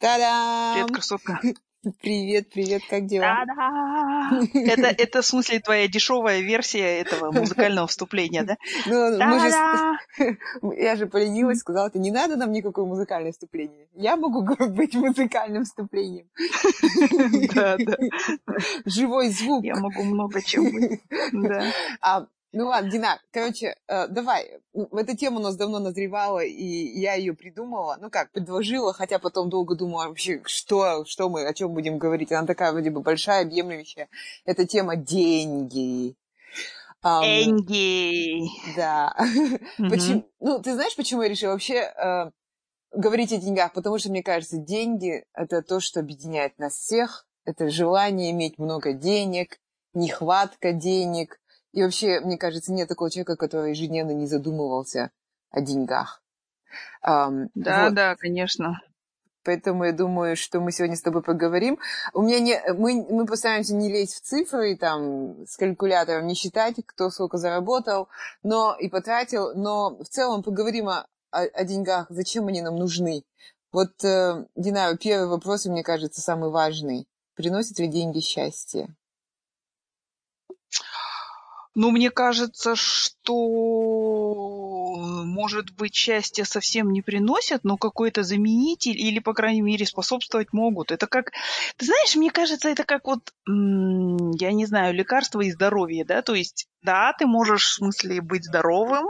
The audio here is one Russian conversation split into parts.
Та-дам! Привет, красотка. Привет, привет, как дела? Та-да! Это, это в смысле твоя дешевая версия этого музыкального вступления, да? Ну, мы же... Я же поленилась, сказала, ты не надо нам никакое музыкальное вступление. Я могу быть музыкальным вступлением. Да, да. Живой звук. Я могу много чем быть. Да. А, ну ладно, Дина, короче, э, давай. М, Эта тема у нас давно назревала, и я ее придумала. Ну как, предложила, хотя потом долго думала вообще, что, что мы, о чем будем говорить. Она такая вроде бы большая, объемлющая. Это тема деньги. Энди. да. Почему? Ну, ты знаешь, почему я решила вообще э, говорить о деньгах? Потому что, мне кажется, деньги – это то, что объединяет нас всех. Это желание иметь много денег, нехватка денег. И вообще, мне кажется, нет такого человека, который ежедневно не задумывался о деньгах. Ам, Да, вот. да, конечно. Поэтому я думаю, что мы сегодня с тобой поговорим. У меня не, мы, мы постараемся не лезть в цифры, там, с калькулятором не считать, кто сколько заработал, но и потратил, но в целом поговорим о, о, о деньгах, зачем они нам нужны. Вот, э, Дина, первый вопрос, мне кажется, самый важный. Приносят ли деньги счастье? Ну, мне кажется, что, может быть, счастье совсем не приносят, но какой-то заменитель или, по крайней мере, способствовать могут. Это как, ты знаешь, мне кажется, это как вот, я не знаю, лекарство и здоровье, да, то есть, да, ты можешь, в смысле, быть здоровым,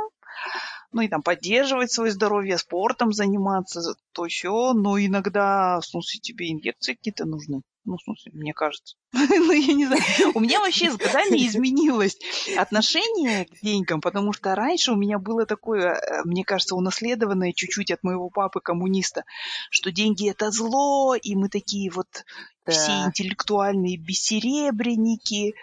ну и там поддерживать свое здоровье, спортом заниматься, то все, но иногда, в смысле, тебе инъекции какие-то нужны. Ну, в смысле, мне кажется. Ну, я не знаю. У меня вообще с годами изменилось отношение к деньгам, потому что раньше у меня было такое, э, мне кажется, унаследованное чуть-чуть от моего папы коммуниста, что деньги это зло, и мы такие вот все Да. интеллектуальные бессеребренники,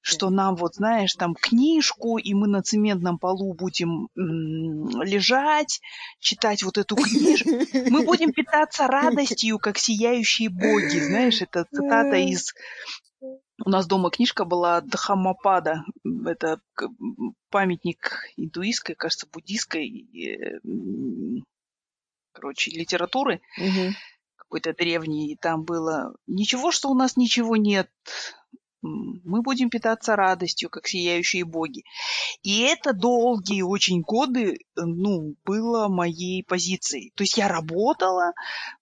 что нам вот, знаешь, там книжку, и мы на цементном полу будем м, лежать, читать вот эту книжку. Мы будем питаться радостью, как сияющие боги. Знаешь, это цитата из... У нас дома книжка была Дхаммапада. Это памятник индуистской, кажется, буддийской, э, короче, литературы Мгм. какой-то древний, и там было «Ничего, что у нас ничего нет, мы будем питаться радостью, как сияющие боги». И это долгие очень годы, э, ну, было моей позицией. То есть я работала,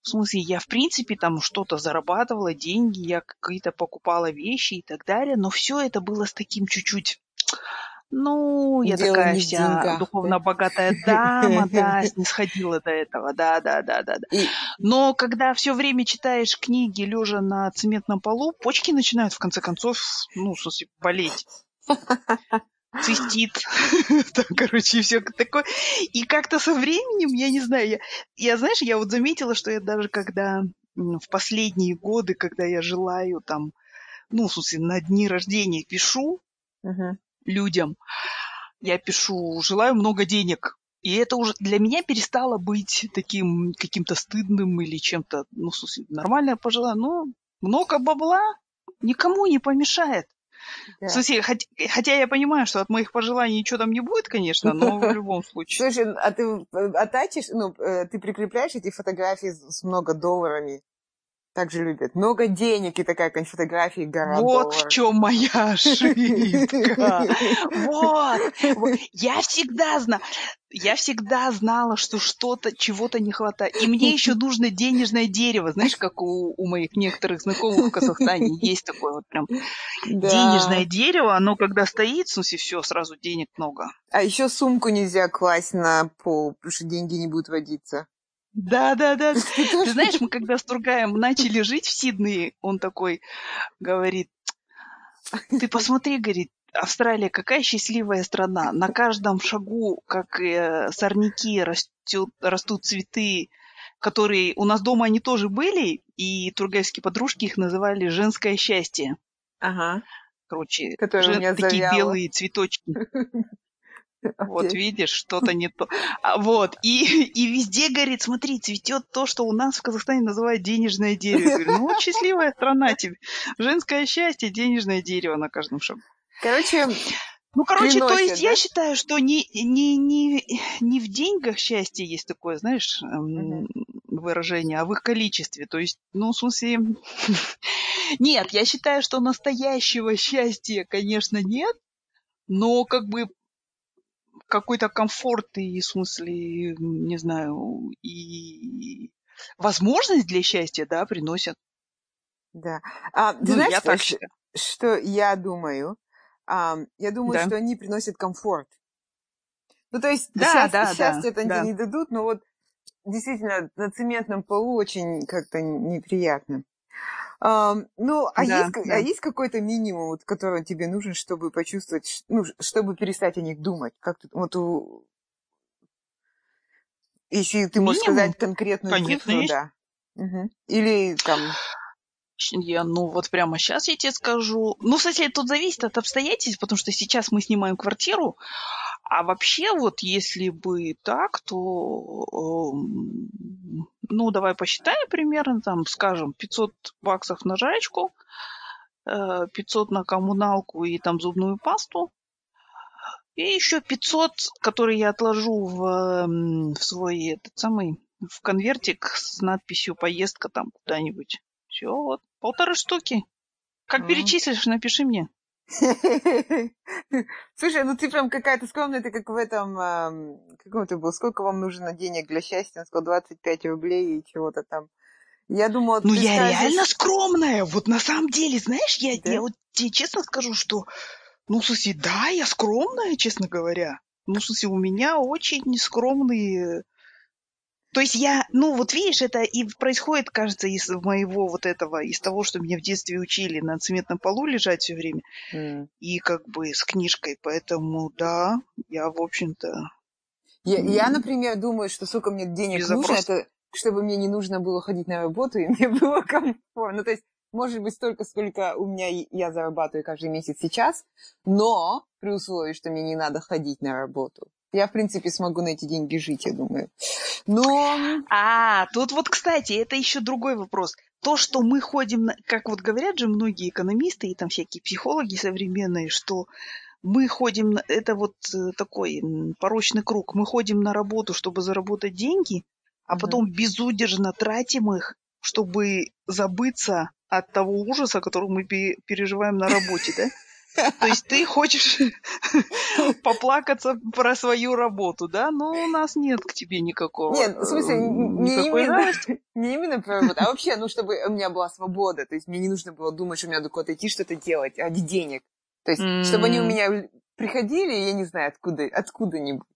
в смысле, я, в принципе, там что-то зарабатывала, деньги, я какие-то покупала вещи и так далее, но все это было с таким чуть-чуть ну, я Дело такая вся деньгах, духовно да? богатая дама, да, снисходила до этого, да, да, да, да, да. Но когда все время читаешь книги, лежа на цементном полу, почки начинают в конце концов, ну, в смысле, болеть. Цистит. Короче, все такое. И как-то со временем, я не знаю, я, я, знаешь, я вот заметила, что я даже когда в последние годы, когда я желаю там, ну, в смысле, на дни рождения пишу. Людям, я пишу «желаю много денег». И это уже для меня перестало быть таким каким-то стыдным или чем-то, ну, в смысле, нормальное пожелание. Ну, много бабла никому не помешает. В Да. смысле, хоть- хотя я понимаю, что от моих пожеланий ничего там не будет, конечно, но в любом случае. Слушай, а ты э, attachишь, ну, э, ты прикрепляешь эти фотографии с много долларами? Так же любят. Много денег и такая какая-нибудь фотография, гора Вот в долларов. чем моя ошибка. Вот. Я всегда знала, я всегда знала, что что-то, чего-то не хватает. И мне еще нужно денежное дерево. Знаешь, как у, у моих некоторых знакомых в Казахстане есть такое вот прям денежное Да. дерево. Оно когда стоит, в смысле, все, сразу денег много. А еще сумку нельзя класть на пол, потому что деньги не будут водиться. Да, да, да. Ты знаешь, мы когда с Тургаем начали жить в Сиднее, он такой говорит, ты посмотри, говорит, Австралия какая счастливая страна. На каждом шагу, как э, сорняки, растет, растут цветы, которые у нас дома они тоже были, и тургайские подружки их называли женское счастье. Ага. Короче, жен- такие завяла. белые цветочки. Вот Окей. видишь, что-то не то. А, вот. И, и везде, говорит, смотри, цветет то, что у нас в Казахстане называют денежное дерево. Я говорю, ну вот счастливая страна тебе. Женское счастье, денежное дерево на каждом шагу. Короче, Ну, короче, то Приносят, есть да? я считаю, что не, не, не, не в деньгах счастье есть такое, знаешь, Мгм. выражение, а в их количестве. То есть, ну, в смысле... Нет, я считаю, что настоящего счастья, конечно, нет, но как бы какой-то комфорт и, в смысле, не знаю, и возможность для счастья, да, приносят. Да. А, ты ну, знаешь, я что, так что я думаю? А, я думаю, да. что они приносят комфорт. Ну, то есть да, счастье, да, счастье да, это да. не дадут, но вот действительно на цементном полу очень как-то неприятно. Ну, а, да, есть, да. а есть какой-то минимум, вот, который тебе нужен, чтобы почувствовать, ну, чтобы перестать о них думать? Как ты, вот у... Если ты можешь минимум? сказать конкретную Конечно, цифру, есть. да. Угу. Или там... Я, ну, вот прямо сейчас я тебе скажу. Ну, кстати, тут зависит от обстоятельств, потому что сейчас мы снимаем квартиру, а вообще вот если бы так, то, эм, ну, давай посчитаем примерно, там, скажем, 500 баксов на жрачку, 500 э, на коммуналку и там зубную пасту, и еще 500, которые я отложу в, эм, в свой этот самый в конвертик с надписью «Поездка» там куда-нибудь. Все, вот. Полторы штуки. Как mm. перечислишь, напиши мне. Слушай, ну ты прям какая-то скромная, ты как в этом, каком ты был, сколько вам нужно денег для счастья? Он сказал 25 рублей и чего-то там. Я думала, Ну я скажешь... реально скромная, вот на самом деле, знаешь, я, да? я вот тебе честно скажу, что, ну, смысле, да, я скромная, честно говоря. Ну, в смысле, у меня очень скромные то есть я, ну вот видишь, это и происходит, кажется, из моего вот этого, из того, что меня в детстве учили на цементном полу лежать все время, mm. и как бы с книжкой, поэтому да, я в общем-то. Я, я, например, думаю, что сколько мне денег нужно, это чтобы мне не нужно было ходить на работу, и мне было комфортно. Ну, то есть, может быть, столько, сколько у меня я зарабатываю каждый месяц сейчас, но при условии, что мне не надо ходить на работу я, в принципе, смогу на эти деньги жить, я думаю. Но... А, тут вот, кстати, это еще другой вопрос. То, что мы ходим, на... как вот говорят же многие экономисты и там всякие психологи современные, что мы ходим, это вот э, такой порочный круг, мы ходим на работу, чтобы заработать деньги, а потом mm-hmm. безудержно тратим их, чтобы забыться от того ужаса, который мы переживаем на работе, да? То есть ты хочешь поплакаться про свою работу, да? Но у нас нет к тебе никакого. Нет, в смысле, не именно, не именно про работу, а вообще, ну, чтобы у меня была свобода. То есть мне не нужно было думать, что мне надо куда-то идти, что-то делать ради денег. То есть, mm. чтобы они у меня приходили, я не знаю, откуда, откуда-нибудь.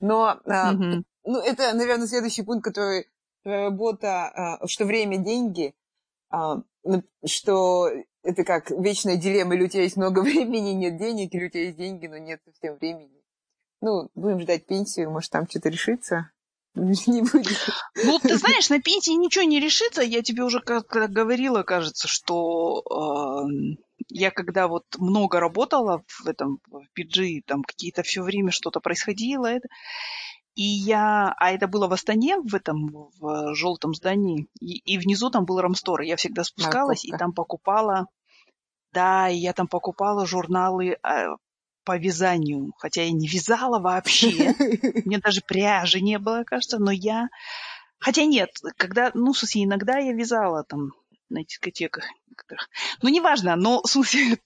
Но, mm-hmm. ну, это, наверное, следующий пункт, который работа, а, что время – деньги, а, что это как вечная дилемма, или у тебя есть много времени, нет денег, или у тебя есть деньги, но нет совсем времени. Ну, будем ждать пенсию, может, там что-то решится. Не будет. Ну, ты знаешь, на пенсии ничего не решится. Я тебе уже как говорила, кажется, что э, я когда вот много работала в этом в PG, там какие-то все время что-то происходило, это, и я, а это было в Астане, в этом, в желтом здании, и, и внизу там был рамстор, я всегда спускалась Морковка. и там покупала, да, и я там покупала журналы а, по вязанию, хотя я не вязала вообще, мне даже пряжи не было, кажется, но я, хотя нет, когда, ну, в смысле, иногда я вязала там на дискотеках. Ну, неважно, но, в смысле,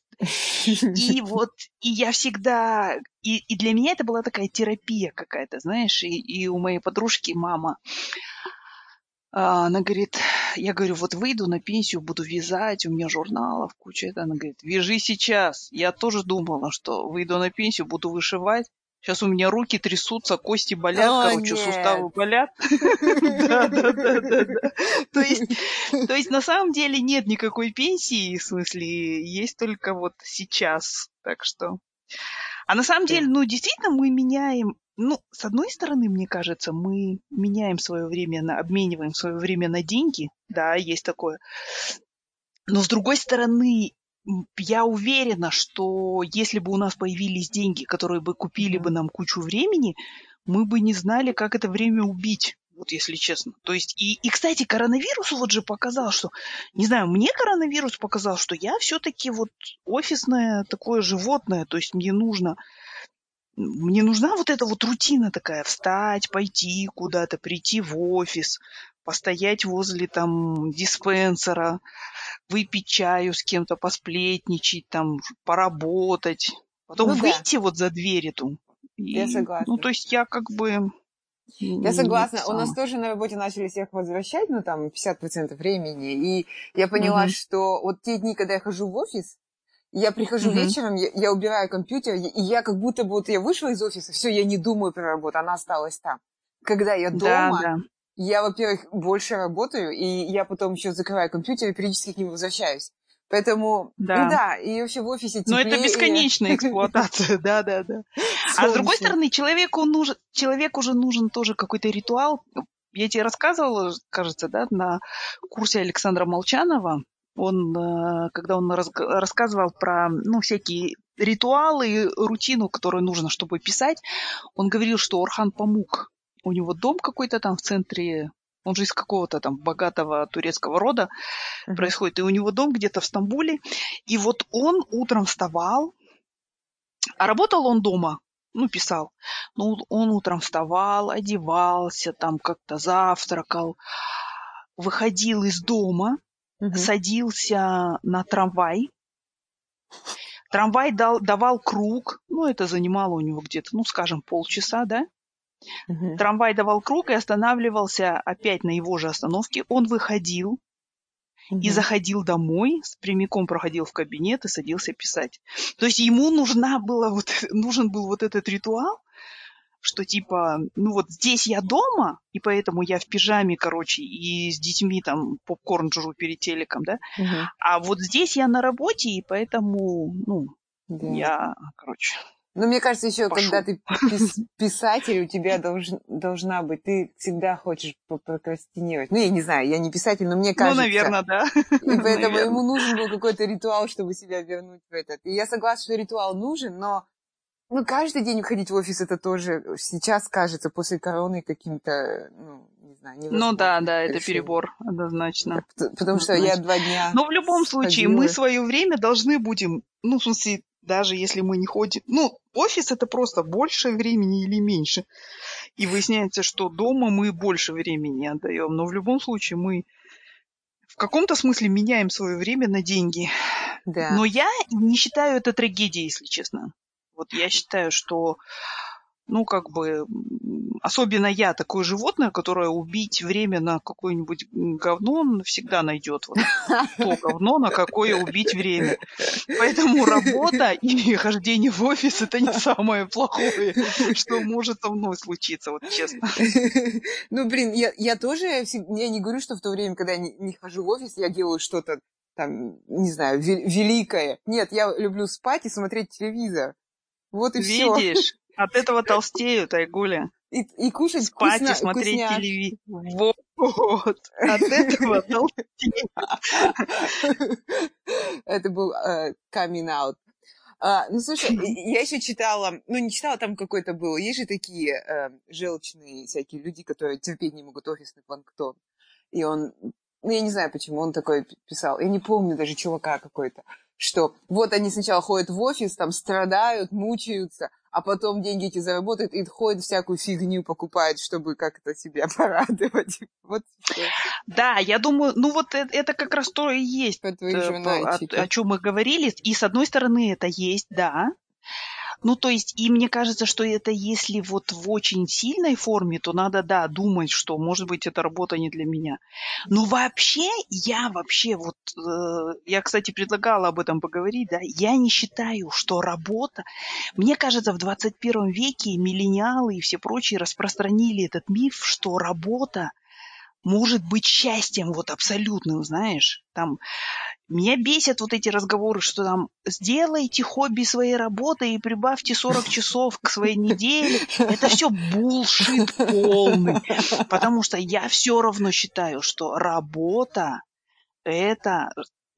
и вот, и я всегда, и, и для меня это была такая терапия какая-то, знаешь, и, и у моей подружки мама, а, она говорит, я говорю, вот выйду на пенсию, буду вязать, у меня журналов куча. Это она говорит, вяжи сейчас. Я тоже думала, что выйду на пенсию, буду вышивать. Сейчас у меня руки трясутся, кости болят, О, короче, нет. суставы болят. Да, да, да, да. То есть, то есть на самом деле нет никакой пенсии, в смысле, есть только вот сейчас. Так что. А на самом деле, ну, действительно, мы меняем ну, с одной стороны, мне кажется, мы меняем свое время на, обмениваем свое время на деньги, да, есть такое. Но с другой стороны, я уверена, что если бы у нас появились деньги, которые бы купили бы нам кучу времени, мы бы не знали, как это время убить. Вот если честно. То есть, и, и, кстати, коронавирус вот же показал, что, не знаю, мне коронавирус показал, что я все-таки вот офисное такое животное, то есть мне нужно мне нужна вот эта вот рутина такая, встать, пойти куда-то, прийти в офис, постоять возле там диспенсера, выпить чаю с кем-то, посплетничать, там, поработать. Потом Ну да. выйти вот за дверь эту. Я И, согласна. Ну, то есть я как бы... Я согласна. это У нас тоже на работе начали всех возвращать, ну, там, 50% времени. И я поняла, Мгм. что вот те дни, когда я хожу в офис, я прихожу Мгм. вечером, я, я убираю компьютер, и я как будто бы вот я вышла из офиса, все, я не думаю про работу, она осталась там. Когда я Да, дома, да. Я, во-первых, больше работаю, и я потом еще закрываю компьютер и периодически к нему возвращаюсь. Поэтому, Да. ну да, и вообще в офисе Но это теплее. бесконечная эксплуатация, да, да, да. А с другой стороны, человеку нужен, человеку уже нужен тоже какой-то ритуал. Я тебе рассказывала, кажется, да, на курсе Александра Молчанова. Он, э, когда он рассказывал про, ну, всякие ритуалы и рутину, которую нужно, чтобы писать, он говорил, что Орхан Памук, у него дом какой-то там в центре, он же из какого-то там богатого турецкого рода, Мгм. происходит. И у него дом где-то в Стамбуле. И вот он утром вставал, а работал он дома, ну, писал. Ну, он утром вставал, одевался, там как-то завтракал, выходил из дома, Мгм. садился на трамвай. Трамвай дал, давал круг, ну, это занимало у него где-то, ну, скажем, полчаса, да? Мгм. Трамвай давал круг и останавливался опять на его же остановке. Он выходил, и Мгм. заходил домой, с- прямиком проходил в кабинет и садился писать. То есть ему нужна была вот, нужен был вот этот ритуал, что типа, ну вот здесь я дома, и поэтому я в пижаме, короче, и с детьми там попкорн жру перед телеком, да, Мгм. а вот здесь я на работе, и поэтому, ну, Да. я, короче, Ну, мне кажется, еще Пошел. когда ты пис- писатель, у тебя должен, должна быть, ты всегда хочешь прокрастинировать. Ну, я не знаю, я не писатель, но мне ну, кажется. наверное, да. И поэтому наверное. ему нужен был какой-то ритуал, чтобы себя вернуть в этот. И я согласна, что ритуал нужен, но ну, каждый день выходить в офис, это тоже сейчас кажется после короны каким-то, ну, не знаю, Ну да, да, это решением. перебор, однозначно. П- Потому что я Однозначно. два дня Но в любом случае мы свое время должны будем, ну, в смысле, даже если мы не ходим... Ну, офис это просто больше времени или меньше. И выясняется, что дома мы больше времени отдаем. Но в любом случае мы в каком-то смысле меняем свое время на деньги. Да. Но я не считаю это трагедией, если честно. Вот я считаю, что ну, как бы, особенно я, такое животное, которое убить время на какое-нибудь говно он всегда найдет. Вот то говно, на какое убить время. Поэтому работа и хождение в офис это не самое плохое, что может со мной случиться, вот честно. Ну, блин, я, я тоже, я не говорю, что в то время, когда я не, не хожу в офис, я делаю что-то там, не знаю, ве- великое. Нет, я люблю спать и смотреть телевизор. Вот и все. Видишь? От этого толстеют, Айгуля. И, и кушать Спать вкусно, и смотреть вкусняшки. телевизор. Вот. От этого толстеют. Это был э, coming out. А, ну, слушай, я еще читала, ну, не читала, там какой-то был. Есть же такие э, желчные всякие люди, которые терпеть не могут офисный планктон. И он, ну, я не знаю, почему он такой писал. Я не помню даже чувака какой-то. Что вот они сначала ходят в офис, там страдают, мучаются, а потом деньги эти заработают и ходят всякую фигню покупают, чтобы как-то себя порадовать. Вот. Да, я думаю, ну вот э- это как раз то и есть, э, журнальчики. о, чем мы говорили. И с одной стороны это есть, да. Ну, то есть, и мне кажется, что это если вот в очень сильной форме, то надо, да, думать, что, может быть, эта работа не для меня. Но вообще, я вообще вот, э, я, кстати, предлагала об этом поговорить, да, я не считаю, что работа, мне кажется, в 21 веке миллениалы и все прочие распространили этот миф, что работа может быть счастьем вот абсолютным, знаешь, там меня бесят вот эти разговоры, что там сделайте хобби своей работы и прибавьте 40 часов к своей неделе. Это все булшит полный. Потому что я все равно считаю, что работа это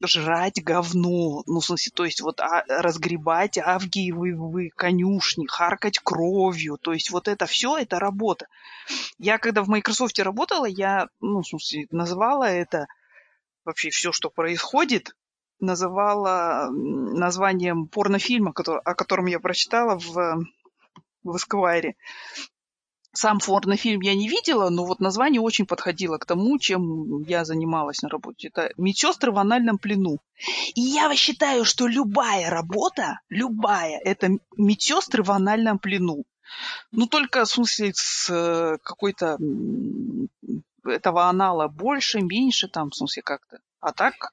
жрать говно. Ну, в смысле, то есть вот а, разгребать авгиевые конюшни, харкать кровью. То есть вот это все, это работа. Я когда в Microsoft работала, я, ну, в смысле, называла это вообще все, что происходит, называла названием порнофильма, который- о котором я прочитала в, в Esquire. Сам порнофильм я не видела, но вот название очень подходило к тому, чем я занималась на работе. Это «Медсестры в анальном плену». И я считаю, что любая работа, любая, это медсестры в анальном плену. Ну, только, в смысле, с э, какой-то этого анала больше, меньше, там, в смысле, как-то. А так?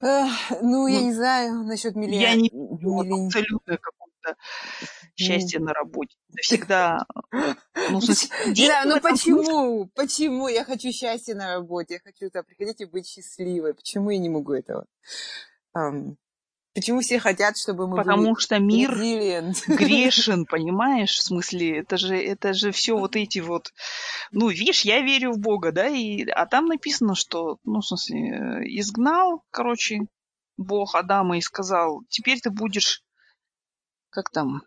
Эх, ну, ну, я не знаю насчет миллион... Я не миллион... абсолютно какого-то счастья mm. на работе. Это всегда... Ну, да, ну почему? Почему я хочу счастья на работе? Я хочу туда приходить и быть счастливой. Почему я не могу этого? Почему все хотят, чтобы мы Потому были что мир грешен, понимаешь? В смысле, это же, это же все вот эти вот... Ну, видишь, я верю в Бога, да, и, а там написано, что, ну, в смысле, э, изгнал, короче, Бог Адама и сказал, теперь ты будешь, как там,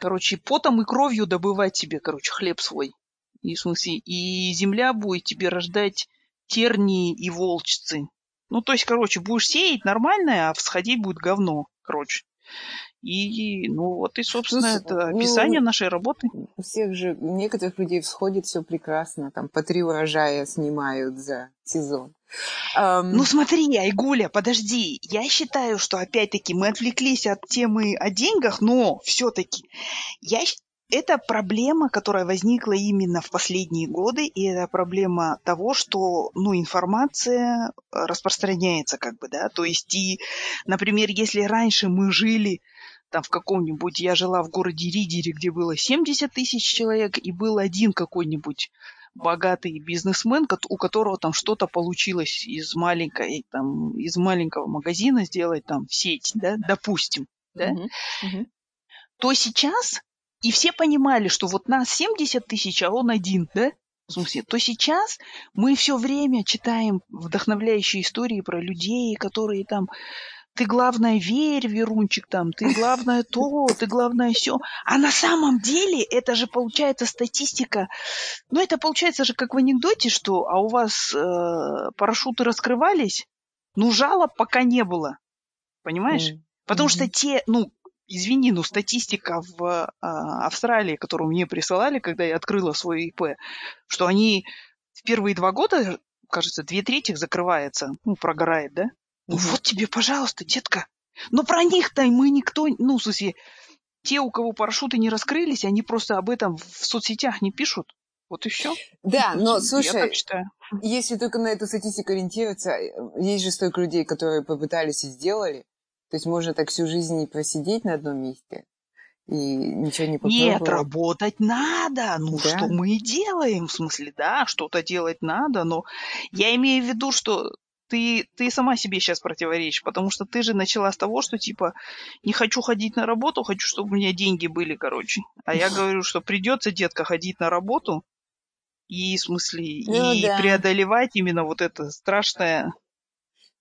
короче, потом и кровью добывать тебе, короче, хлеб свой. И, в смысле, и земля будет тебе рождать тернии и волчцы. Ну, то есть, короче, будешь сеять нормальное, а всходить будет говно, короче. И, ну, вот и, собственно, ну, это ну, описание ну, нашей работы. У всех же, у некоторых людей всходит все прекрасно, там по три урожая снимают за сезон. Um... Ну смотри, Айгуля, подожди. Я считаю, что опять-таки мы отвлеклись от темы о деньгах, но все-таки я это проблема, которая возникла именно в последние годы, и это проблема того, что ну, информация э, распространяется, как бы, да. То есть, и, например, если раньше мы жили там в каком-нибудь, я жила в городе Ридере, где было 70 тысяч человек, и был один какой-нибудь богатый бизнесмен, у которого там что-то получилось из маленькой, там, из маленького магазина сделать там сеть, да, допустим, да. Uh-huh. то сейчас и все понимали, что вот нас 70 тысяч, а он один, да? В смысле, то сейчас мы все время читаем вдохновляющие истории про людей, которые там ты главное верь, Верунчик, там, ты главное то, ты главное все. А на самом деле это же получается статистика. Ну, это получается же как в анекдоте, что а у вас э, парашюты раскрывались, ну, жалоб пока не было. Понимаешь? Mm. Потому mm-hmm. что те, ну, извини, но статистика в а, Австралии, которую мне присылали, когда я открыла свой ИП, что они в первые два года, кажется, две трети закрывается, ну, прогорает, да? Ну вот тебе, пожалуйста, детка. Но про них-то мы никто, ну, в смысле, те, у кого парашюты не раскрылись, они просто об этом в соцсетях не пишут. Вот и все. Да, но слушай, если только на эту статистику ориентироваться, есть же столько людей, которые попытались и сделали, то есть можно так всю жизнь не просидеть на одном месте и ничего не попробовать. Нет, работать надо. Ну, да? что мы и делаем, в смысле, да, что-то делать надо, но я имею в виду, что ты, ты сама себе сейчас противоречишь, потому что ты же начала с того, что типа не хочу ходить на работу, хочу, чтобы у меня деньги были, короче. А я говорю, что придется, детка, ходить на работу и, в смысле, ну, и да. преодолевать именно вот это страшное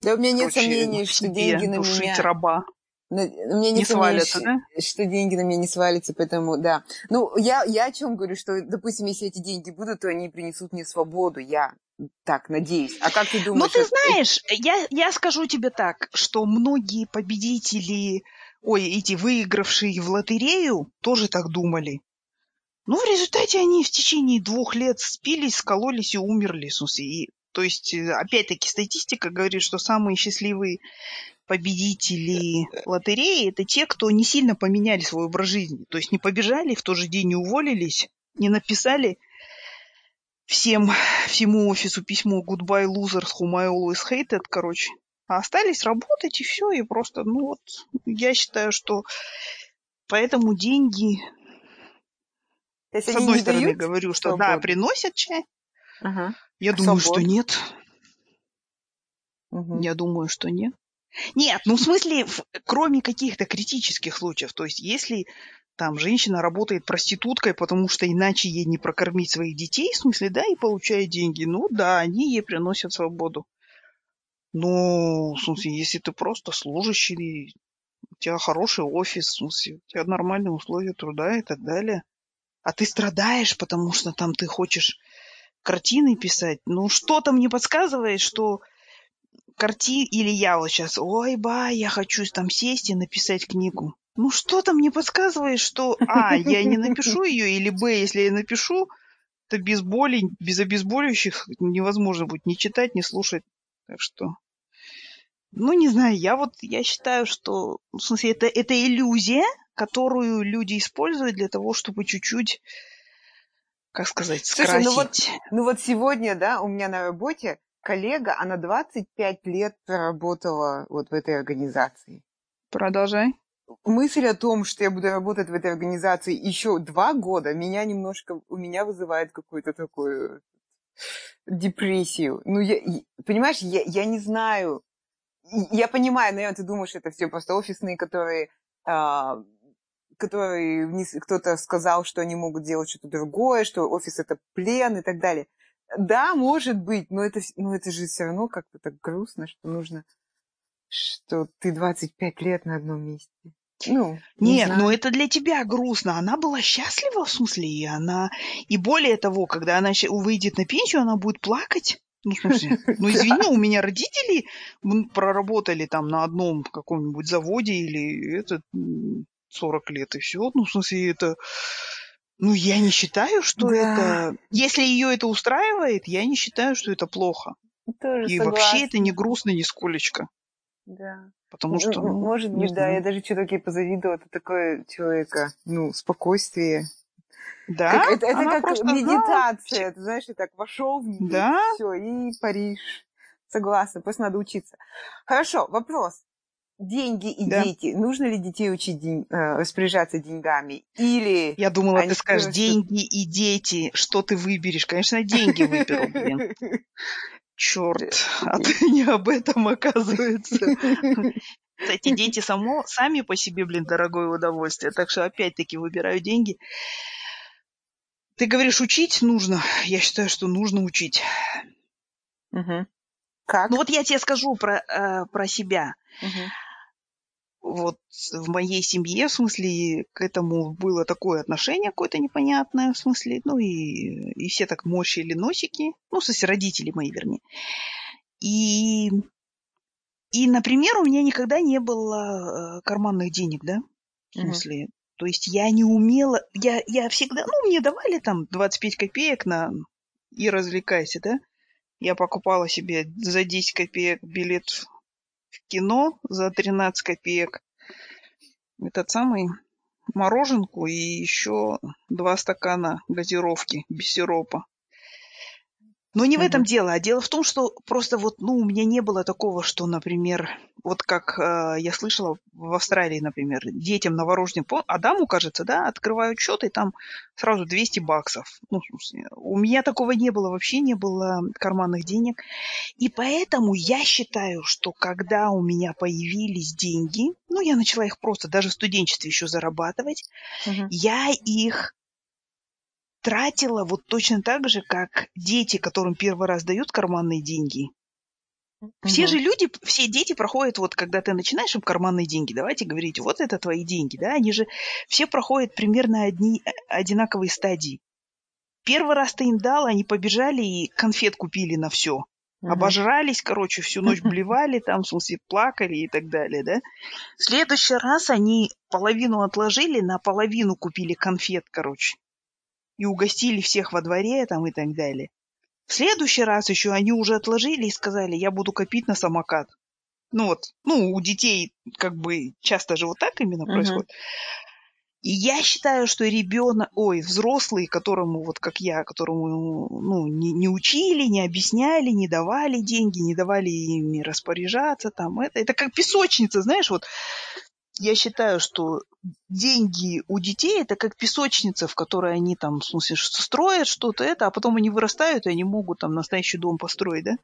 да, у меня нет Короче, сомнений, что деньги на меня... раба. У меня нет не свалятся, да? Что деньги на меня не свалятся, поэтому, да. Ну, я, я о чем говорю, что, допустим, если эти деньги будут, то они принесут мне свободу, я так надеюсь. А как ты ну, думаешь? Ну, ты знаешь, я, я скажу тебе так, что многие победители, ой, эти выигравшие в лотерею, тоже так думали. Ну, в результате они в течение двух лет спились, скололись и умерли, в смысле, и то есть, э, опять-таки, статистика говорит, что самые счастливые победители лотереи – это те, кто не сильно поменяли свой образ жизни. То есть не побежали, в тот же день не уволились, не написали всем, всему офису письмо «Goodbye, losers whom I always hated», короче. А остались работать, и все, и просто, ну вот, я считаю, что поэтому деньги, с одной стороны, говорю, что свободу. да, приносят чай, ага. Я думаю, что нет. Угу. Я думаю, что нет. Нет, ну в смысле, кроме каких-то критических случаев. То есть, если там женщина работает проституткой, потому что иначе ей не прокормить своих детей, в смысле, да, и получает деньги, ну да, они ей приносят свободу. Но, в смысле, если ты просто служащий, у тебя хороший офис, в смысле, у тебя нормальные условия труда и так далее, а ты страдаешь, потому что там ты хочешь картины писать. Ну, что-то мне подсказывает, что карти или я вот сейчас, ой, ба, я хочу там сесть и написать книгу. Ну что-то мне подсказывает, что А, я не напишу ее, или Б, если я напишу, то без боли, без обезболивающих невозможно будет ни читать, ни слушать. Так что... Ну, не знаю, я вот, я считаю, что, в смысле, это, это иллюзия, которую люди используют для того, чтобы чуть-чуть, как сказать, скрасить. Слушай, ну вот, ну вот сегодня, да, у меня на работе коллега, она 25 лет проработала вот в этой организации. Продолжай. Мысль о том, что я буду работать в этой организации еще два года, меня немножко, у меня вызывает какую-то такую депрессию. Ну, я, понимаешь, я, я не знаю. Я понимаю, наверное, ты думаешь, это все просто офисные, которые, а, которые кто-то сказал, что они могут делать что-то другое, что офис это плен и так далее. Да, может быть, но это, но это же все равно как-то так грустно, что нужно, что ты 25 лет на одном месте. Ну, не Нет, но это для тебя грустно. Она была счастлива, в смысле, и она... И более того, когда она выйдет на пенсию, она будет плакать. Ну, в смысле, ну, извини, у меня родители проработали там на одном каком-нибудь заводе или это 40 лет, и все. Ну, в смысле, это ну, я не считаю, что да. это... Если ее это устраивает, я не считаю, что это плохо. Тоже И согласна. вообще это не грустно нисколечко. Да. Потому что... Ну, может быть, да, я даже что-то позавидовала. Это такое человека, ну, спокойствие. Да? Как, это это как медитация. Знала. Ты знаешь, и так вошел в нее, да? все, и Париж. Согласна, просто надо учиться. Хорошо, вопрос деньги и да. дети. Нужно ли детей учить день, э, распоряжаться деньгами? Или... Я думала, ты скажешь, деньги и дети. Что ты выберешь? Конечно, деньги выберу, блин. Черт, а ты не об этом, оказывается. Кстати, дети само, сами по себе, блин, дорогое удовольствие. Так что опять-таки выбираю деньги. Ты говоришь, учить нужно. Я считаю, что нужно учить. Угу. Как? Ну вот я тебе скажу про, э, про себя. Угу вот в моей семье, в смысле, к этому было такое отношение какое-то непонятное, в смысле, ну и, и все так морщили носики, ну, в смысле, родители мои, вернее. И, и, например, у меня никогда не было э, карманных денег, да, в смысле, mm то есть я не умела, я, я всегда, ну, мне давали там 25 копеек на и развлекайся, да, я покупала себе за 10 копеек билет в кино за 13 копеек. Этот самый мороженку и еще два стакана газировки без сиропа. Но не в этом дело, а дело в том, что просто вот, ну, у меня не было такого, что, например, вот как э, я слышала в Австралии, например, детям новорожденным, Адаму, кажется, да, открывают счет, и там сразу 200 баксов. Ну, у меня такого не было, вообще не было карманных денег. И поэтому я считаю, что когда у меня появились деньги, ну, я начала их просто даже в студенчестве еще зарабатывать, угу. я их тратила вот точно так же, как дети, которым первый раз дают карманные деньги. Все угу. же люди, все дети проходят, вот когда ты начинаешь им карманные деньги, давайте говорить, вот это твои деньги, да, они же все проходят примерно одни, одинаковые стадии. Первый раз ты им дал, они побежали и конфет купили на все. Угу. Обожрались, короче, всю ночь блевали, там, в смысле, плакали и так далее, да. В следующий раз они половину отложили, на половину купили конфет, короче и угостили всех во дворе там и так далее. В следующий раз еще они уже отложили и сказали, я буду копить на самокат. Ну вот, ну, у детей как бы часто же вот так именно uh-huh. происходит. И я считаю, что ребенок, ой, взрослый, которому, вот как я, которому ну, не, не учили, не объясняли, не давали деньги, не давали ими распоряжаться, там, это, это как песочница, знаешь, вот я считаю, что деньги у детей это как песочница, в которой они там, в смысле, строят что-то это, а потом они вырастают, и они могут там настоящий дом построить, да?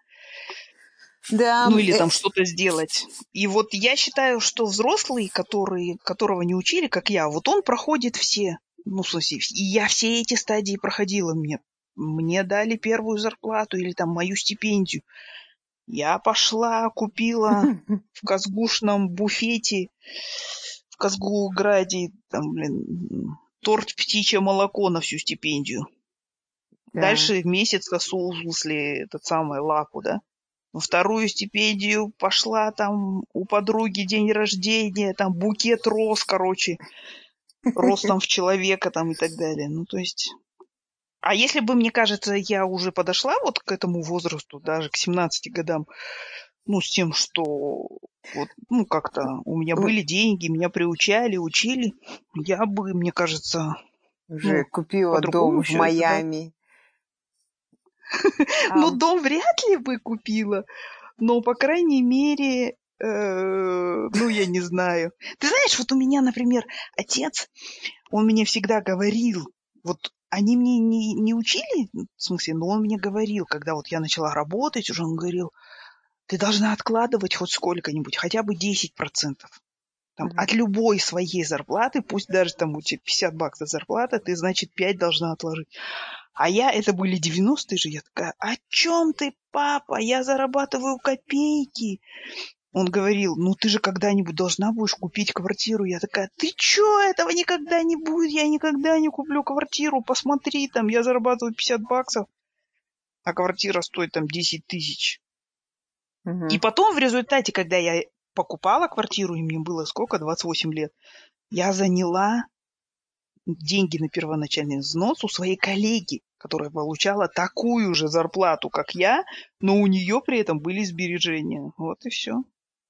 Да. Ну или там что-то сделать. И вот я считаю, что взрослый, который, которого не учили, как я, вот он проходит все. Ну, в смысле, и я все эти стадии проходила. Мне, мне дали первую зарплату или там мою стипендию. Я пошла, купила в Казгушном буфете, в Казгуграде, там, блин, торт птичье молоко на всю стипендию. Да. Дальше месяц в смысле, этот самый лапу, да? вторую стипендию пошла там у подруги день рождения, там букет роз, короче, ростом в человека там и так далее. Ну, то есть... А если бы, мне кажется, я уже подошла вот к этому возрасту, даже к 17 годам, ну, с тем, что вот, ну, как-то у меня были деньги, меня приучали, учили, я бы, мне кажется... Уже ну, купила дом в Майами. Ну, дом вряд ли бы купила, но, по крайней мере, э, ну, я не знаю. Ты знаешь, вот у меня, например, отец, он мне всегда говорил, вот они мне не, не учили, в смысле, но он мне говорил, когда вот я начала работать, уже он говорил, ты должна откладывать хоть сколько-нибудь, хотя бы 10%. Там, mm-hmm. От любой своей зарплаты, пусть даже там у тебя 50 баксов зарплата, ты, значит, 5 должна отложить. А я, это были 90-е же, я такая, о чем ты, папа? Я зарабатываю копейки. Он говорил, ну ты же когда-нибудь должна будешь купить квартиру. Я такая, ты чё, этого никогда не будет, я никогда не куплю квартиру. Посмотри, там, я зарабатываю 50 баксов, а квартира стоит там 10 тысяч. Угу. И потом в результате, когда я покупала квартиру, и мне было сколько, 28 лет, я заняла деньги на первоначальный взнос у своей коллеги, которая получала такую же зарплату, как я, но у нее при этом были сбережения. Вот и все.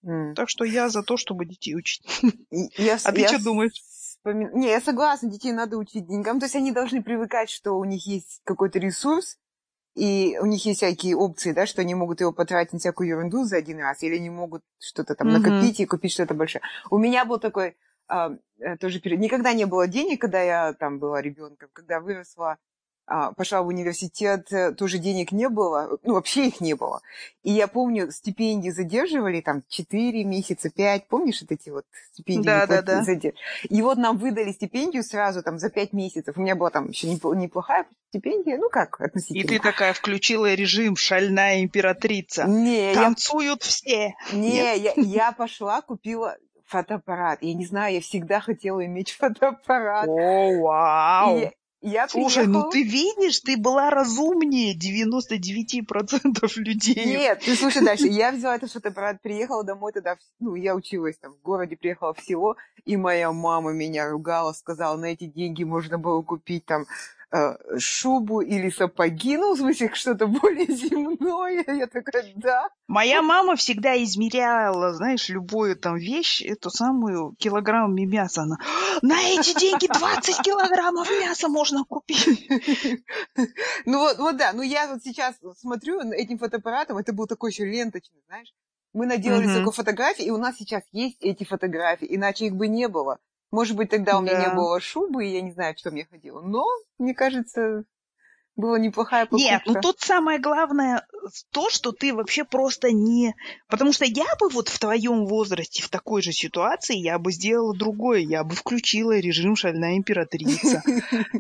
Mm. Так что я за то, чтобы детей учить. Я, а ты я что думаешь? Вспомин... Не, я согласна, детей надо учить деньгам. То есть они должны привыкать, что у них есть какой-то ресурс, и у них есть всякие опции, да, что они могут его потратить на всякую ерунду за один раз, или они могут что-то там mm-hmm. накопить и купить что-то большое. У меня был такой а, э, тоже период. Никогда не было денег, когда я там была ребенком. Когда выросла, пошла в университет, э, тоже денег не было, ну, вообще их не было. И я помню, стипендии задерживали там 4 месяца, 5, помнишь вот эти вот стипендии? Да, да, да. И вот нам выдали стипендию сразу там за 5 месяцев. У меня была там еще неплохая стипендия, ну как, относительно. И ты такая включила режим «Шальная императрица». Не, Танцуют я... все. Не, я, я пошла, купила, фотоаппарат. Я не знаю, я всегда хотела иметь фотоаппарат. О, вау! И я Слушай, приехала... ну ты видишь, ты была разумнее 99% людей. Нет, ты слушай дальше. Я взяла этот фотоаппарат, приехала домой тогда, ну, я училась там в городе, приехала в село, и моя мама меня ругала, сказала, на эти деньги можно было купить там шубу или сапоги, ну, в смысле, что-то более земное. Я такая, да. Моя мама всегда измеряла, знаешь, любую там вещь, эту самую килограммами мяса. Она, на эти деньги 20 килограммов мяса можно купить. Ну вот, вот да, ну я вот сейчас смотрю этим фотоаппаратом, это был такой еще ленточный, знаешь. Мы наделали uh-huh. столько фотографий, и у нас сейчас есть эти фотографии, иначе их бы не было. Может быть, тогда у меня да. не было шубы, и я не знаю, что мне ходила. Но, мне кажется, была неплохая покупка. Нет, ну тут самое главное то, что ты вообще просто не... Потому что я бы вот в твоем возрасте, в такой же ситуации, я бы сделала другое. Я бы включила режим «Шальная императрица».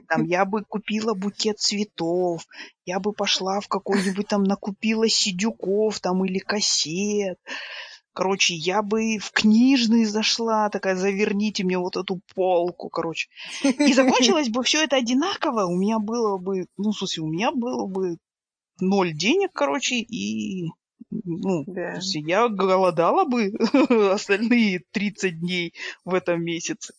Там я бы купила букет цветов, я бы пошла в какой-нибудь там, накупила сидюков там или кассет. Короче, я бы в книжный зашла, такая, заверните мне вот эту полку, короче. И закончилось бы все это одинаково. У меня было бы, ну, в смысле, у меня было бы ноль денег, короче, и ну, да. я голодала бы остальные 30 дней в этом месяце.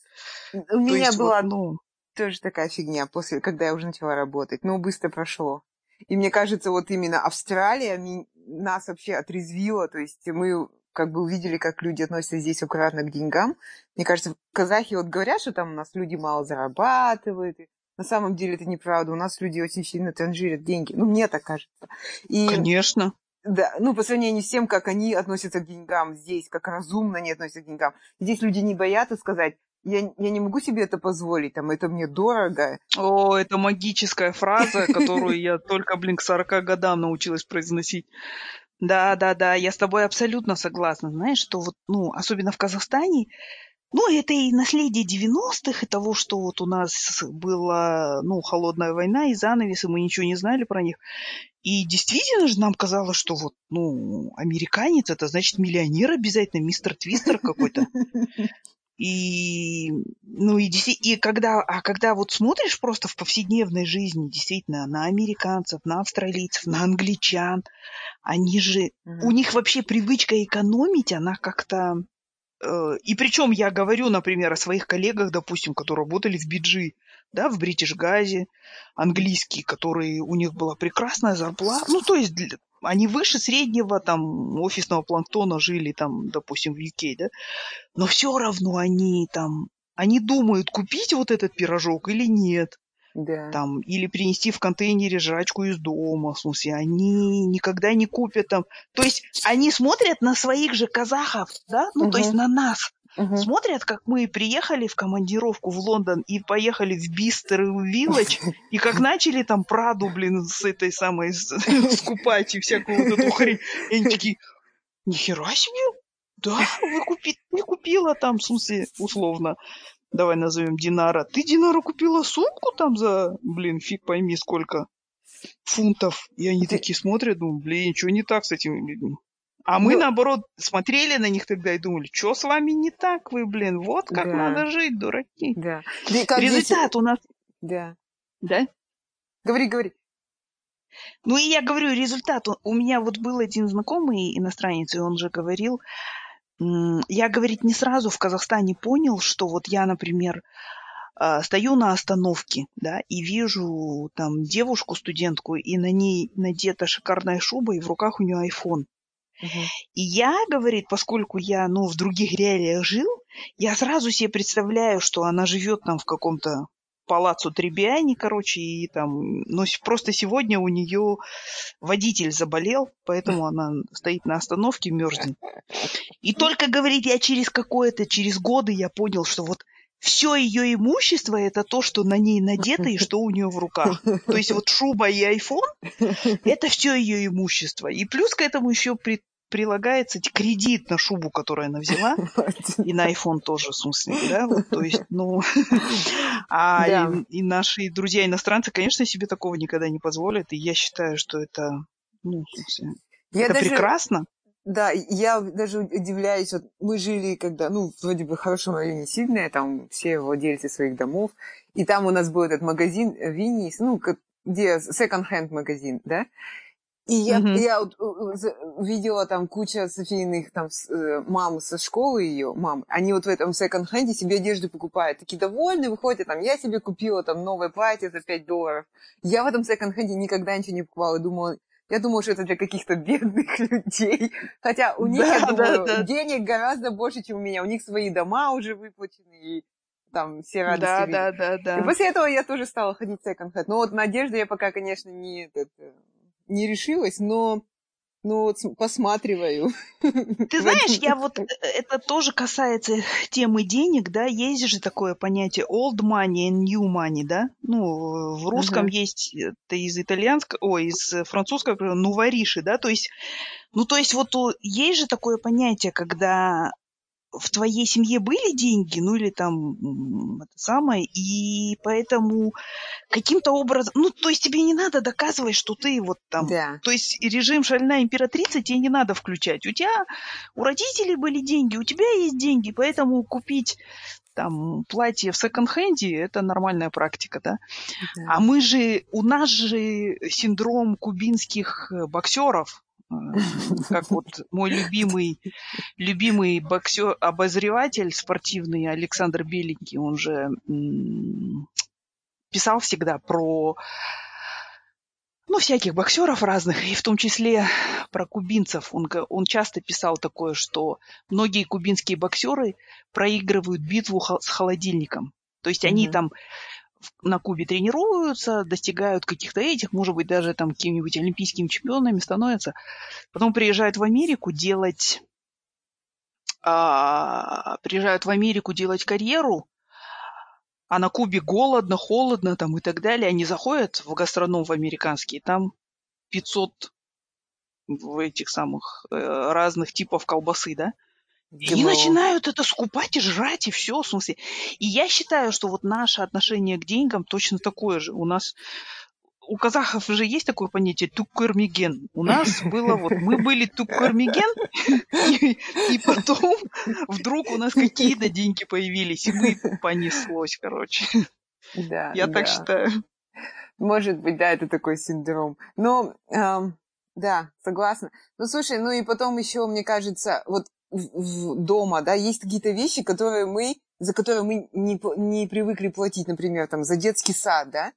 У меня есть, была вот, ну... тоже такая фигня, после, когда я уже начала работать. Ну, быстро прошло. И мне кажется, вот именно Австралия нас вообще отрезвила. То есть мы как бы увидели, как люди относятся здесь аккуратно к деньгам. Мне кажется, казахи вот говорят, что там у нас люди мало зарабатывают. На самом деле это неправда. У нас люди очень сильно транжирят деньги. Ну, мне так кажется. И, Конечно. Да, ну, по сравнению с тем, как они относятся к деньгам здесь, как разумно они относятся к деньгам. Здесь люди не боятся сказать, я, я не могу себе это позволить, там, это мне дорого. О, это магическая фраза, которую я только, блин, к 40 годам научилась произносить. Да, да, да, я с тобой абсолютно согласна. Знаешь, что вот, ну, особенно в Казахстане, ну, это и наследие 90-х, и того, что вот у нас была, ну, холодная война и занавес, и мы ничего не знали про них. И действительно же нам казалось, что вот, ну, американец, это значит миллионер обязательно, мистер Твистер какой-то. И, ну, и, и когда, а когда вот смотришь просто в повседневной жизни, действительно, на американцев, на австралийцев, на англичан, они же, mm-hmm. у них вообще привычка экономить, она как-то, э, и причем я говорю, например, о своих коллегах, допустим, которые работали в Биджи, да, в Бритиш Газе, английские, которые, у них была прекрасная зарплата, ну, то есть они выше среднего там офисного планктона жили там, допустим, в UK, да, но все равно они там, они думают, купить вот этот пирожок или нет. Да. Там, или принести в контейнере жрачку из дома, в смысле, они никогда не купят там. То есть они смотрят на своих же казахов, да, ну, угу. то есть на нас, угу. смотрят, как мы приехали в командировку в Лондон и поехали в Бистер Вилледж, и как начали там Праду, блин, с этой самой скупать и всякую вот эту хрень. И они такие, нихера себе, да, вы купи, не купила там, в смысле, условно, давай назовем Динара. Ты, Динара, купила сумку там за, блин, фиг пойми сколько фунтов. И они такие смотрят, думают, блин, ничего не так с этими людьми. А мы, ну, наоборот, смотрели на них тогда и думали, что с вами не так вы, блин, вот как да. надо жить, дураки. Да. да как Результат дети... у нас... Да. Да? Говори, говори. Ну и я говорю, результат. У меня вот был один знакомый иностранец, и он же говорил, я, говорит, не сразу в Казахстане понял, что вот я, например, а, стою на остановке, да, и вижу там девушку, студентку, и на ней надета шикарная шуба, и в руках у нее iPhone. И я, говорит, поскольку я, ну, в других реалиях жил, я сразу себе представляю, что она живет там в каком-то палацу Требиани, короче, и там, но просто сегодня у нее водитель заболел, поэтому она стоит на остановке, мерзнет. И только, говорит, я через какое-то, через годы я понял, что вот все ее имущество это то, что на ней надето и что у нее в руках. То есть вот шуба и айфон это все ее имущество. И плюс к этому еще при, прилагается кредит на шубу, которую она взяла, и на iPhone тоже, в смысле, да, вот, то есть, ну, а да. и, и наши друзья иностранцы, конечно, себе такого никогда не позволят, и я считаю, что это, ну, в смысле, я это даже... прекрасно. Да, я даже удивляюсь, вот мы жили, когда, ну, вроде бы в хорошем районе Сиднея, там все владельцы своих домов, и там у нас был этот магазин Виннис, ну, где секонд-хенд магазин, да, и я, mm-hmm. я вот, видела там куча Софийных там э, мам со школы ее, мам, они вот в этом секонд-хенде себе одежду покупают, такие довольны, выходят, там, я себе купила там новое платье за 5 долларов. Я в этом секонд-хенде никогда ничего не покупала, думала, я думала, что это для каких-то бедных людей. Хотя у них, да, я думаю, да, да. денег гораздо больше, чем у меня. У них свои дома уже выплачены, и там все радости Да, видят. да, да, да. И после этого я тоже стала ходить в секонд-хенд. Но вот на одежду я пока, конечно, не, этот, не решилась, но ну вот посматриваю. Ты знаешь, я вот э, это тоже касается темы денег, да, есть же такое понятие old money and new money, да? Ну, в русском uh-huh. есть это из итальянского, ой, из французского, ну, вариши, да, то есть, ну, то есть вот есть же такое понятие, когда в твоей семье были деньги, ну или там это самое, и поэтому каким-то образом, ну то есть тебе не надо доказывать, что ты вот там, да. то есть режим шальная императрица тебе не надо включать. У тебя, у родителей были деньги, у тебя есть деньги, поэтому купить там платье в секонд-хенде это нормальная практика, да? да. А мы же, у нас же синдром кубинских боксеров, как вот мой любимый, любимый боксер, обозреватель спортивный Александр Беленький, он же писал всегда про ну, всяких боксеров разных, и в том числе про кубинцев. Он, он часто писал такое, что многие кубинские боксеры проигрывают битву с холодильником. То есть mm-hmm. они там на Кубе тренируются, достигают каких-то этих, может быть, даже там какими-нибудь олимпийскими чемпионами становятся. Потом приезжают в Америку делать а, приезжают в Америку делать карьеру, а на Кубе голодно, холодно там и так далее. Они заходят в гастроном в американский, там 500 в этих самых э, разных типов колбасы, да? И они начинают это скупать и жрать, и все, в смысле. И я считаю, что вот наше отношение к деньгам точно такое же. У нас у казахов же есть такое понятие туккермиген. У нас было вот, мы были туккермиген, и, и потом вдруг у нас какие-то деньги появились, и мы понеслось, короче. Да, Я да. так считаю. Может быть, да, это такой синдром. Но, эм, да, согласна. Ну, слушай, ну и потом еще, мне кажется, вот в, в дома, да, есть какие-то вещи, которые мы, за которые мы не, не привыкли платить, например, там, за детский сад, да?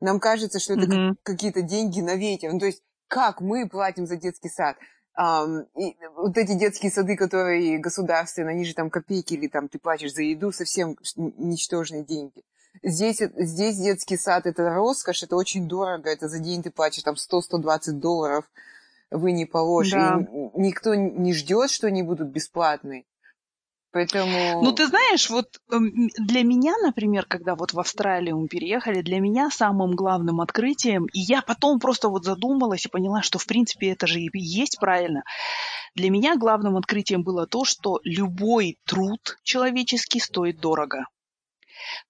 Нам кажется, что это как- какие-то деньги на ветер. Ну, то есть, как мы платим за детский сад? Ам, и вот эти детские сады, которые государственные, они же там копейки или там ты платишь за еду, совсем ничтожные деньги. Здесь, здесь детский сад это роскошь, это очень дорого, это за день ты платишь там 100-120 долларов, вы не положишь. Да. И никто не ждет, что они будут бесплатные. Поэтому... Ну, ты знаешь, вот эм, для меня, например, когда вот в Австралию мы переехали, для меня самым главным открытием, и я потом просто вот задумалась и поняла, что, в принципе, это же и есть правильно, для меня главным открытием было то, что любой труд человеческий стоит дорого.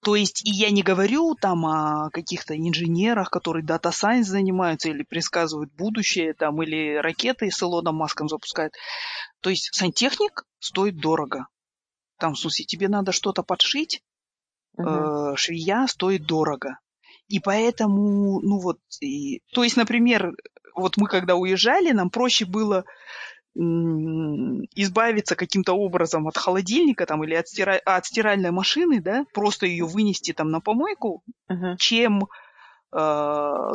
То есть, и я не говорю там о каких-то инженерах, которые дата сайенс занимаются или предсказывают будущее, там, или ракеты с Илоном Маском запускают. То есть, сантехник стоит дорого. Там, в смысле, тебе надо что-то подшить, Мгм. э, швея стоит дорого. И поэтому, ну вот, и- то есть, например, вот мы когда уезжали, нам проще было избавиться каким-то образом от холодильника там или от, стира- от стиральной машины, да, просто ее вынести там на помойку, Мгм. чем, э,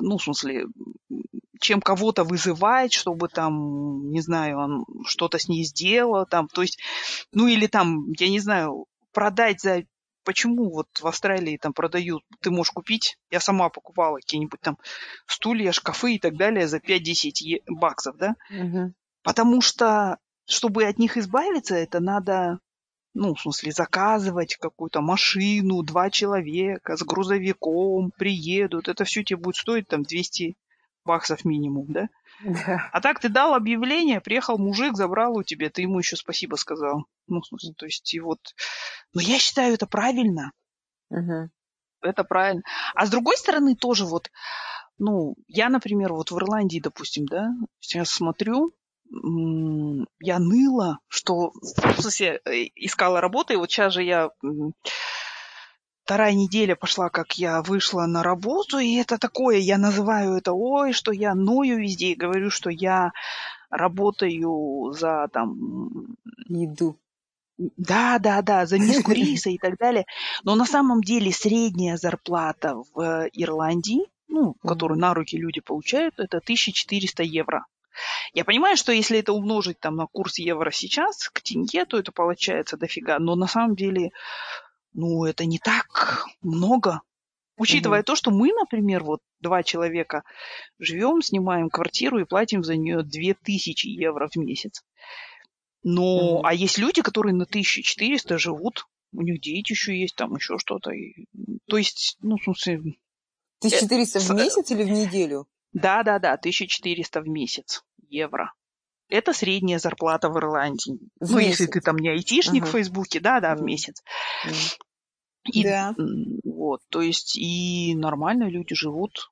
ну, в смысле, чем кого-то вызывать, чтобы там, не знаю, он что-то с ней сделал, там, то есть, ну или там, я не знаю, продать за Почему вот в Австралии там продают, ты можешь купить, я сама покупала какие-нибудь там стулья, шкафы и так далее за 5-10 е- баксов, да? Мгм. Потому что, чтобы от них избавиться, это надо, ну, в смысле, заказывать какую-то машину, два человека с грузовиком приедут. Это все тебе будет стоить там 200 баксов минимум, да? Да. А так ты дал объявление, приехал мужик, забрал у тебя, ты ему еще спасибо сказал. Ну, в смысле, то есть, и вот... Но я считаю, это правильно. Мгм. Это правильно. А с другой стороны, тоже вот, ну, я, например, вот в Ирландии, допустим, да, сейчас смотрю, я ныла, что, в смысле, э, искала работу, и вот сейчас же я вторая неделя пошла, как я вышла на работу, и это такое, я называю это, ой, что я ною везде, и говорю, что я работаю за там Еду. да, да, да, за миску риса и так далее. Но на самом деле средняя зарплата в Ирландии, ну, которую на руки люди получают, это 1400 евро. Я понимаю, что если это умножить там на курс евро сейчас к тенге, то это получается дофига. Но на самом деле, ну, это не так много. Учитывая Мгм. то, что мы, например, вот два человека живем, снимаем квартиру и платим за нее 2000 евро в месяц. Но, Мгм. а есть люди, которые на 1400 живут, у них дети еще есть, там еще что-то. То есть, ну, в смысле, 1400 в с- месяц или в неделю? Да-да-да, 1400 в месяц евро. Это средняя зарплата в Ирландии. В ну, если месяц. ты там не айтишник Ага. в Фейсбуке, да-да, в Мгм. месяц. М. И, Да. вот, то есть, и нормально люди живут.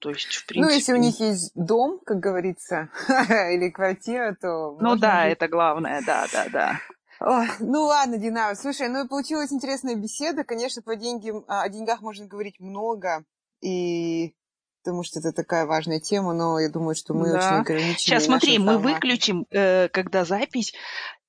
То есть, в Ну, если у принципе... них есть дом, как говорится, или квартира, то Ну да, жить. это главное, да-да-да. Ой, ну ладно, Динара, слушай, ну и получилась интересная беседа. Конечно, про деньги, о деньгах можно говорить много, и потому что это такая важная тема, но я думаю, что мы очень Да. ограничены Сейчас смотри, мы форматом. выключим, э, когда запись,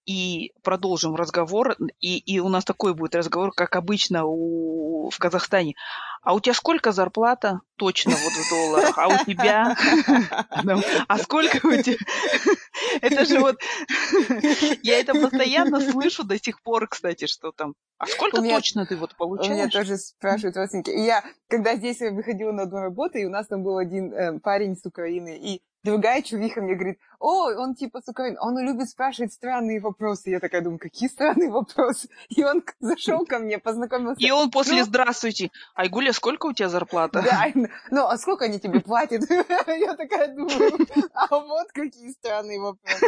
и продолжим разговор. И, и у нас такой будет разговор, как обычно у, в Казахстане. А у тебя сколько зарплата? Точно вот в долларах. А у тебя? А сколько у тебя? Это же вот... Я это постоянно слышу до сих пор, кстати, что там. А сколько меня- точно ты вот У меня получаешь? тоже спрашивают родственники. И я, когда здесь выходила на одну работу, и у нас там был один э, парень с Украины, и другая чувиха мне говорит, о, он типа с Украины, он любит спрашивать странные вопросы. Я такая думаю, какие странные вопросы? И он зашел ко мне, познакомился. И он после Ну. «Здравствуйте». Айгуля, сколько у тебя зарплата? Да, ну, а сколько они тебе платят? Я такая думаю, а вот какие странные вопросы.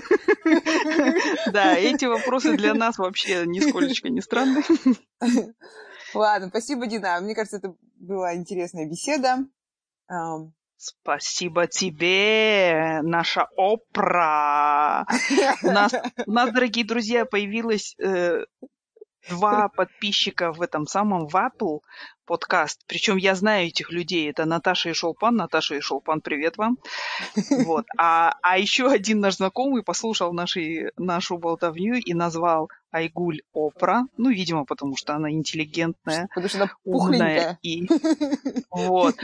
Да, эти вопросы для нас вообще нисколечко не странные. Ладно, спасибо, Дина. Мне кажется, это была интересная беседа. Спасибо тебе, наша Опра. У нас, у нас дорогие друзья, появилось э, два подписчика в этом самом в Apple подкаст. Причем я знаю этих людей. Это Наташа и Шолпан. Наташа и Шолпан, привет вам. Вот. А, а еще один наш знакомый послушал наши, нашу болтовню и назвал Айгуль Опра. Ну, видимо, потому что она интеллигентная, Потому что она умная. И, вот.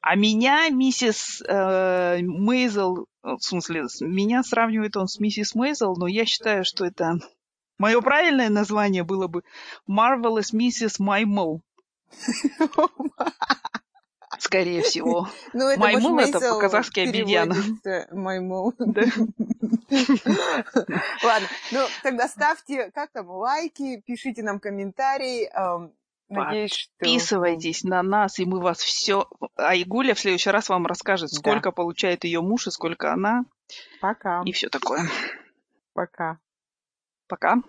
А меня миссис э, Мейзел, в смысле, меня сравнивает он с миссис Мейзел, но я считаю, что это мое правильное название было бы Marvelous Mrs. Маймол, скорее всего. Ну, это по-казахски обезьяна. Да. Ладно, ну тогда ставьте, как там, лайки, пишите нам комментарии. эм, Надеюсь, что... Подписывайтесь на нас, и мы вас все... А Игуля в следующий раз вам расскажет, Да. сколько получает ее муж и сколько она, Пока. и все такое. Пока. Пока.